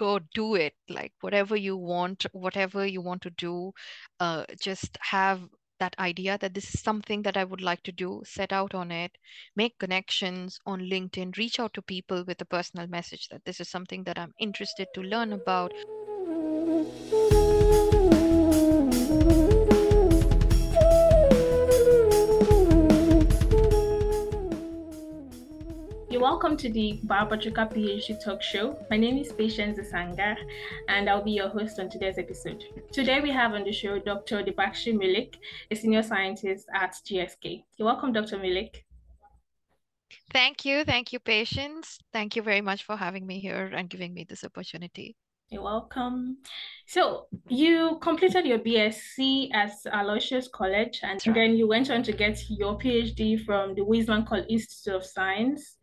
go do it. Like whatever you want, whatever you want to do, uh, just have that idea that this is something that I would like to do, set out on it, make connections on LinkedIn, reach out to people with a personal message that this is something that I'm interested to learn about. Welcome to the Biopatrika PhD Talk Show. My name is Patience Asanga, and I'll be your host on today's episode. Today we have on the show Dr. Debakshi Mullick, a senior scientist at GSK. You're welcome, Dr. Mullick. Thank you. Thank you, Patience. Thank you very much for having me here and giving me this opportunity. You're welcome. So you completed your BSc at Aloysius College, and right. then you went on to get your PhD from the Weizmann Institute of Science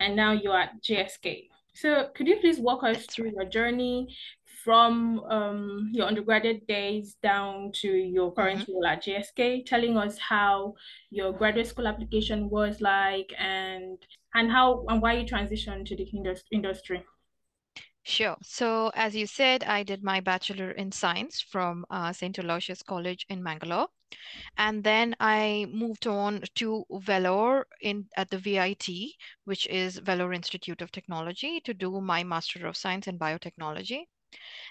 and now you're at GSK. So could you please walk us through your journey from um, your undergraduate days down to your current mm-hmm. role at GSK, telling us how your graduate school application was like and and how and why you transitioned to the industry. Sure. So, as you said, I did my bachelor in science from uh, St. Aloysius College in Mangalore. And then I moved on to Vellore in at the VIT, which is Vellore Institute of Technology, to do my Master of Science in Biotechnology.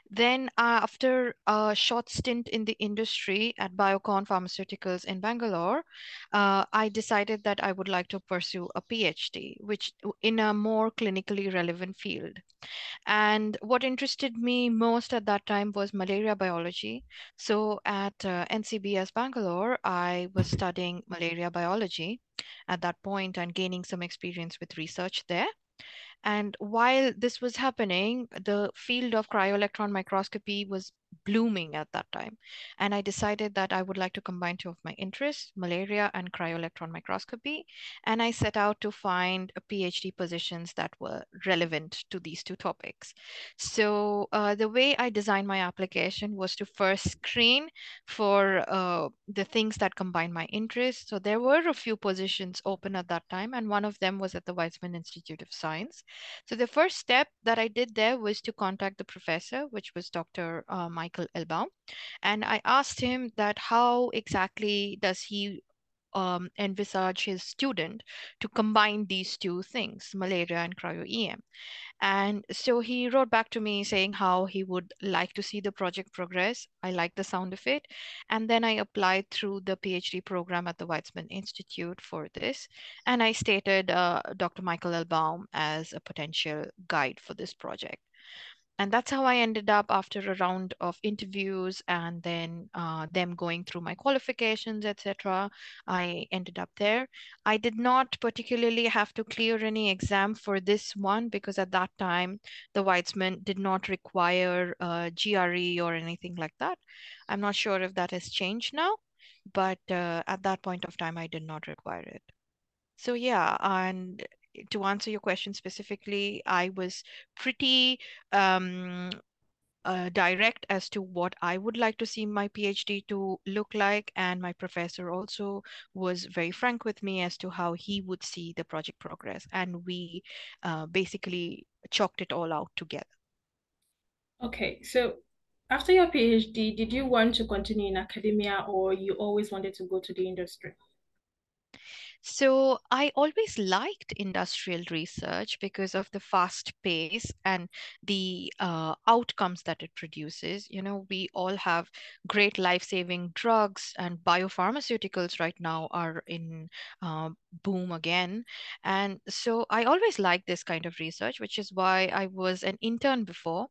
Then, uh, after a short stint in the industry at Biocon Pharmaceuticals in Bangalore, uh, I decided that I would like to pursue a PhD, which in a more clinically relevant field. And what interested me most at that time was malaria biology. So at uh, NCBS Bangalore, I was studying malaria biology at that point and gaining some experience with research there. And while this was happening, the field of cryo-electron microscopy was blooming at that time. And I decided that I would like to combine two of my interests, malaria and cryo-electron microscopy. And I set out to find a PhD positions that were relevant to these two topics. So uh, the way I designed my application was to first screen for uh, the things that combine my interests. So there were a few positions open at that time, and one of them was at the Weizmann Institute of Science. So the first step that I did there was to contact the professor, which was Dr. Um, Michael Elbaum. And I asked him that how exactly does he um, envisage his student to combine these two things, malaria and cryo-EM. And so he wrote back to me saying how he would like to see the project progress. I like the sound of it. And then I applied through the PhD program at the Weizmann Institute for this. And I stated uh, Dr. Michael Elbaum as a potential guide for this project and that's how I ended up after a round of interviews and then uh, them going through my qualifications, etc. I ended up there. I did not particularly have to clear any exam for this one because at that time the Weizmann did not require GRE or anything like that. I'm not sure if that has changed now, but uh, at that point of time I did not require it. So yeah, and to answer your question specifically, I was pretty um, uh, direct as to what I would like to see my PhD to look like. And my professor also was very frank with me as to how he would see the project progress. And we uh, basically chalked it all out together. Okay, so after your PhD, did you want to continue in academia or you always wanted to go to the industry? So I always liked industrial research because of the fast pace and the uh, outcomes that it produces. You know, we all have great life-saving drugs and biopharmaceuticals right now are in uh, boom again. And so I always liked this kind of research, which is why I was an intern before.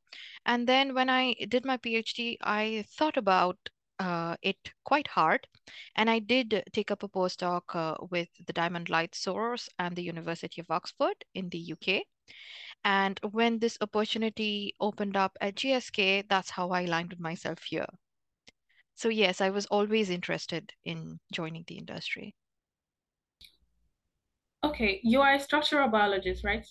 And then when I did my PhD, I thought about uh, it quite hard. And I did take up a postdoc uh, with the Diamond Light Source and the University of Oxford in the UK. And when this opportunity opened up at GSK, that's how I landed myself here. So, yes, I was always interested in joining the industry. Okay, you are a structural biologist, right?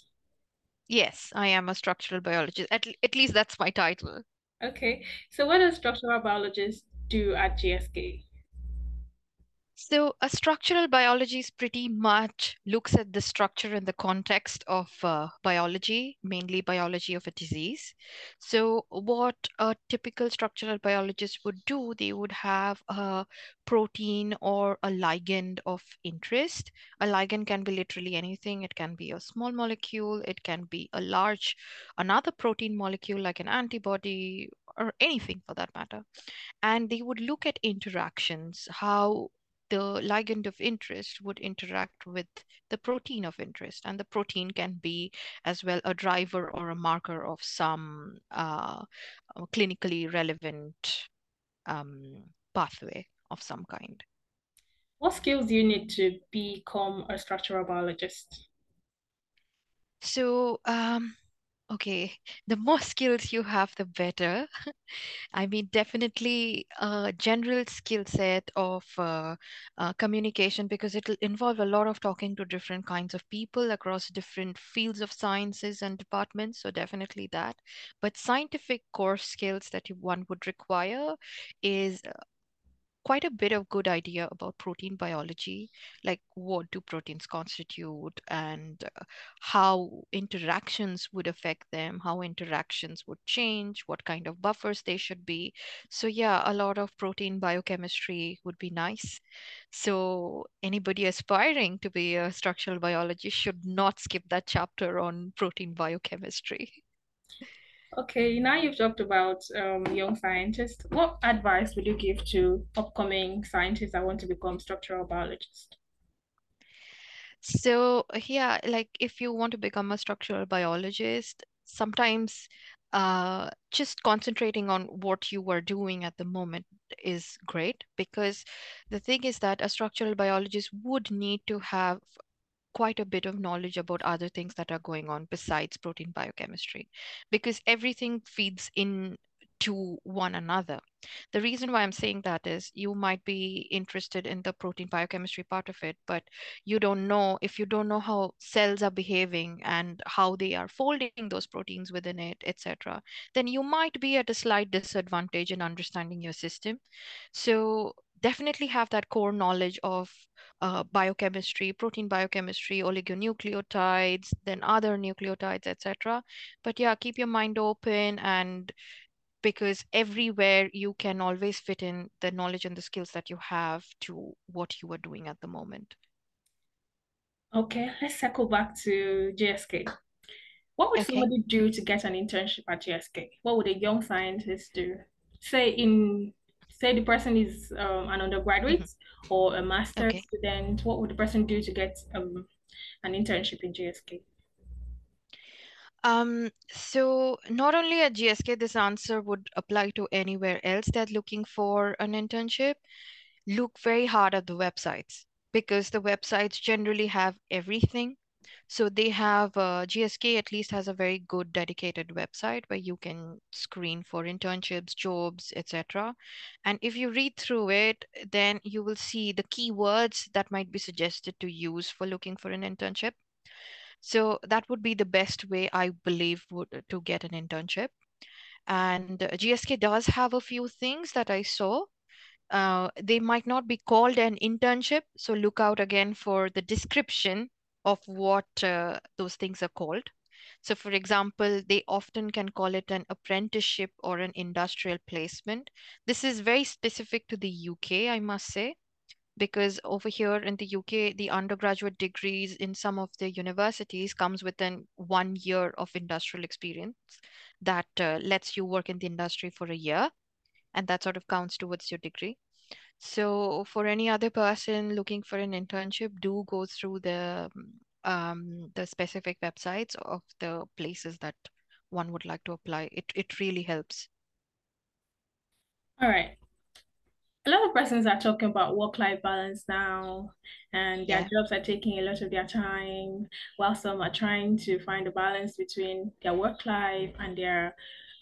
Yes, I am a structural biologist. At, at least that's my title. Okay, so what does structural biologist do at GSK? So, a structural biology is pretty much looks at the structure and the context of uh, biology, mainly biology of a disease. So, what a typical structural biologist would do, they would have a protein or a ligand of interest. A ligand can be literally anything. It can be a small molecule, it can be a large, another protein molecule like an antibody or anything for that matter. And they would look at interactions, how the ligand of interest would interact with the protein of interest. And the protein can be as well a driver or a marker of some uh, clinically relevant um, pathway of some kind. What skills do you need to become a structural biologist? So, um, Okay, the more skills you have, the better. I mean, definitely a general skill set of uh, uh, communication because it'll involve a lot of talking to different kinds of people across different fields of sciences and departments. So definitely that. But scientific core skills that one would require is uh, quite a bit of good idea about protein biology, like what do proteins constitute and uh, how interactions would affect them, how interactions would change, what kind of buffers they should be. So yeah, a lot of protein biochemistry would be nice. So anybody aspiring to be a structural biologist should not skip that chapter on protein biochemistry. Okay, now you've talked about um, young scientists. What advice would you give to upcoming scientists that want to become structural biologists? So yeah, like if you want to become a structural biologist, sometimes uh, just concentrating on what you are doing at the moment is great because the thing is that a structural biologist would need to have quite a bit of knowledge about other things that are going on besides protein biochemistry because everything feeds in to one another. The reason why I'm saying that is you might be interested in the protein biochemistry part of it, but you don't know if you don't know how cells are behaving and how they are folding those proteins within it, etc., then you might be at a slight disadvantage in understanding your system. So definitely have that core knowledge of uh, biochemistry, protein biochemistry, oligonucleotides, then other nucleotides, etc. But yeah, keep your mind open and because everywhere you can always fit in the knowledge and the skills that you have to what you are doing at the moment. Okay, let's circle back to GSK. What would okay. somebody do to get an internship at GSK? What would a young scientist do? Say in say the person is um, an undergraduate mm-hmm. or a master okay. student, what would the person do to get um, an internship in GSK? Um, so not only at GSK, this answer would apply to anywhere else that's looking for an internship. Look very hard at the websites because the websites generally have everything so they have uh, GSK at least has a very good dedicated website where you can screen for internships, jobs, etc. And if you read through it, then you will see the keywords that might be suggested to use for looking for an internship. So that would be the best way I believe would, to get an internship. And uh, GSK does have a few things that I saw. Uh, they might not be called an internship. So look out again for the description of what uh, those things are called. So, for example, they often can call it an apprenticeship or an industrial placement. This is very specific to the UK, I must say, because over here in the UK, the undergraduate degrees in some of the universities comes within one year of industrial experience that uh, lets you work in the industry for a year, and that sort of counts towards your degree. So for any other person looking for an internship, do go through the um, the specific websites of the places that one would like to apply. It it really helps. All right. A lot of persons are talking about work-life balance now, and their yeah. jobs are taking a lot of their time, while some are trying to find a balance between their work life and their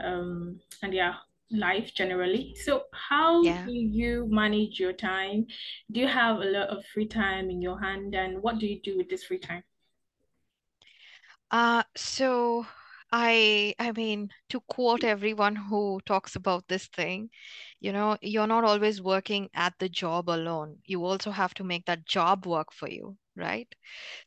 um and their life generally. So, how yeah. do you manage your time? Do you have a lot of free time in your hand, and what do you do with this free time? Uh, so I I mean, to quote everyone who talks about this thing, you know, you're not always working at the job alone. You also have to make that job work for you, right?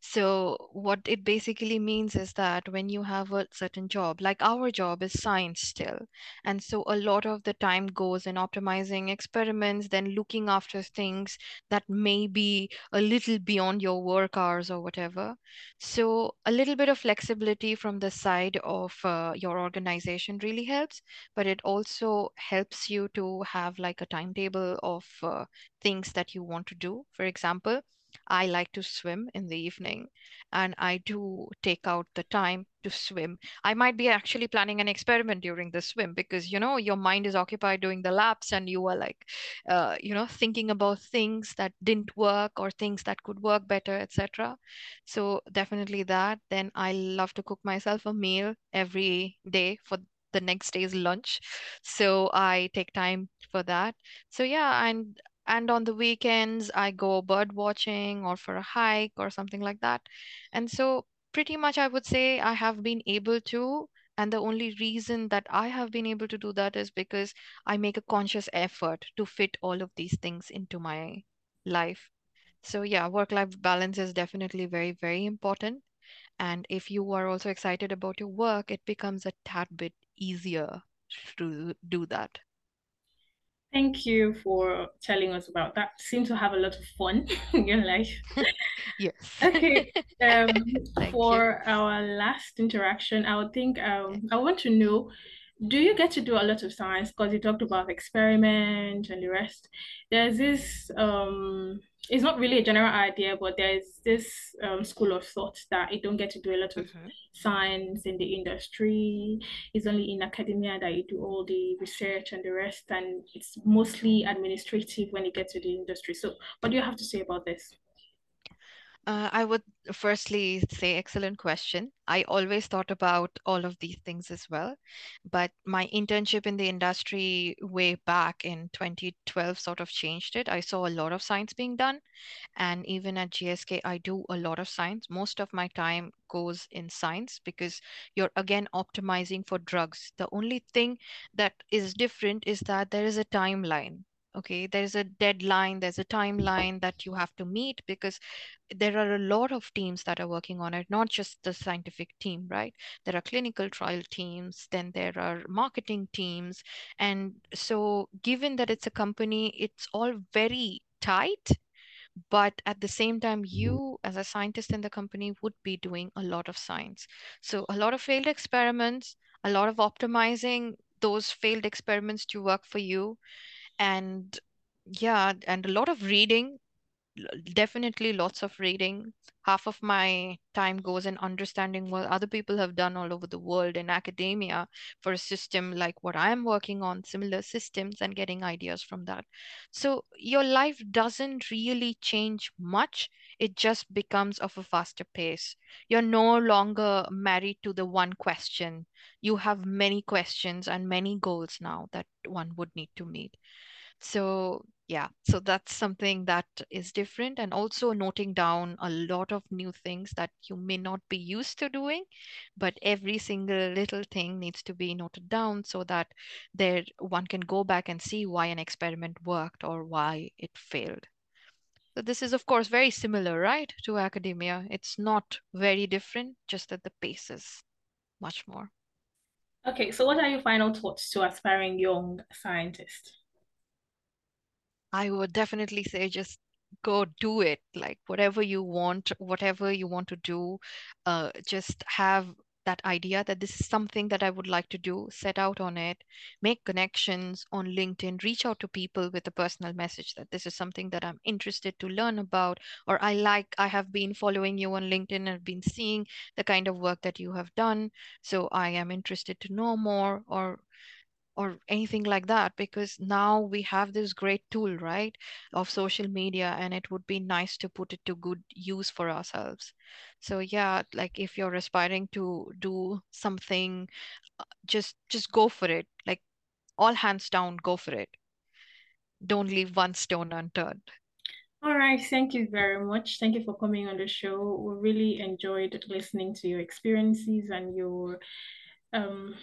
So what it basically means is that when you have a certain job, like our job is science still, and so a lot of the time goes in optimizing experiments, then looking after things that may be a little beyond your work hours or whatever. So a little bit of flexibility from the side of uh, your organization really helps, but it also helps you to have like a timetable of uh, things that you want to do. For example, I like to swim in the evening and I do take out the time to swim. I might be actually planning an experiment during the swim because, you know, your mind is occupied doing the laps and you are like, uh, you know, thinking about things that didn't work or things that could work better, etc. So definitely that. Then I love to cook myself a meal every day for the next day's lunch. So I take time for that. So yeah, and and on the weekends, I go bird watching or for a hike or something like that. And so, pretty much, I would say I have been able to. And the only reason that I have been able to do that is because I make a conscious effort to fit all of these things into my life. So, yeah, work-life balance is definitely very, very important. And if you are also excited about your work, it becomes a tad bit easier to do that. Thank you for telling us about that. Seem to have a lot of fun in your life. yes. Okay. Um, for you. our last interaction, I would think um, I want to know do you get to do a lot of science because you talked about experiment and the rest there's this um it's not really a general idea but there's this um, school of thought that you don't get to do a lot of mm-hmm. science in the industry. It's only in academia that you do all the research and the rest and it's mostly administrative when you get to the industry. So what do you have to say about this uh, I would firstly say excellent question. I always thought about all of these things as well, but my internship in the industry way back in 2012 sort of changed it. I saw a lot of science being done, and even at GSK, I do a lot of science. Most of my time goes in science because you're again optimizing for drugs. The only thing that is different is that there is a timeline okay there's a deadline there's a timeline that you have to meet because there are a lot of teams that are working on it not just the scientific team right? There are clinical trial teams then there are marketing teams. And so given that it's a company it's all very tight but at the same time you as a scientist in the company would be doing a lot of science. So a lot of failed experiments a lot of optimizing those failed experiments to work for you and yeah and a lot of reading definitely lots of reading. Half of my time goes in understanding what other people have done all over the world in academia for a system like what i'm working on similar systems and getting ideas from that. So your life doesn't really change much. It just becomes of a faster pace. You're no longer married to the one question. You have many questions and many goals now that one would need to meet. So yeah, so that's something that is different and also noting down a lot of new things that you may not be used to doing, but every single little thing needs to be noted down so that there one can go back and see why an experiment worked or why it failed. So this is of course very similar, right, to academia. It's not very different, just that the pace is much more. Okay, so what are your final thoughts to aspiring young scientists? I would definitely say just go do it. Like whatever you want, whatever you want to do, uh, just have that idea that this is something that I would like to do, set out on it, make connections on LinkedIn, reach out to people with a personal message that this is something that I'm interested to learn about, or I like, I have been following you on LinkedIn and been seeing the kind of work that you have done. So I am interested to know more, or or anything like that because now we have this great tool right of social media and it would be nice to put it to good use for ourselves. So yeah like if you're aspiring to do something uh, just just go for it. Like all hands down go for it. Don't leave one stone unturned. All right. Thank you very much. Thank you for coming on the show. We really enjoyed listening to your experiences and your um,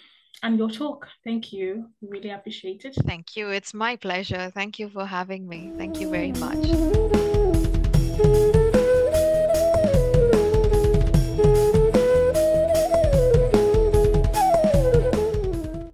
and your talk. Thank you. Really appreciate it. Thank you. It's my pleasure. Thank you for having me. Thank you very much.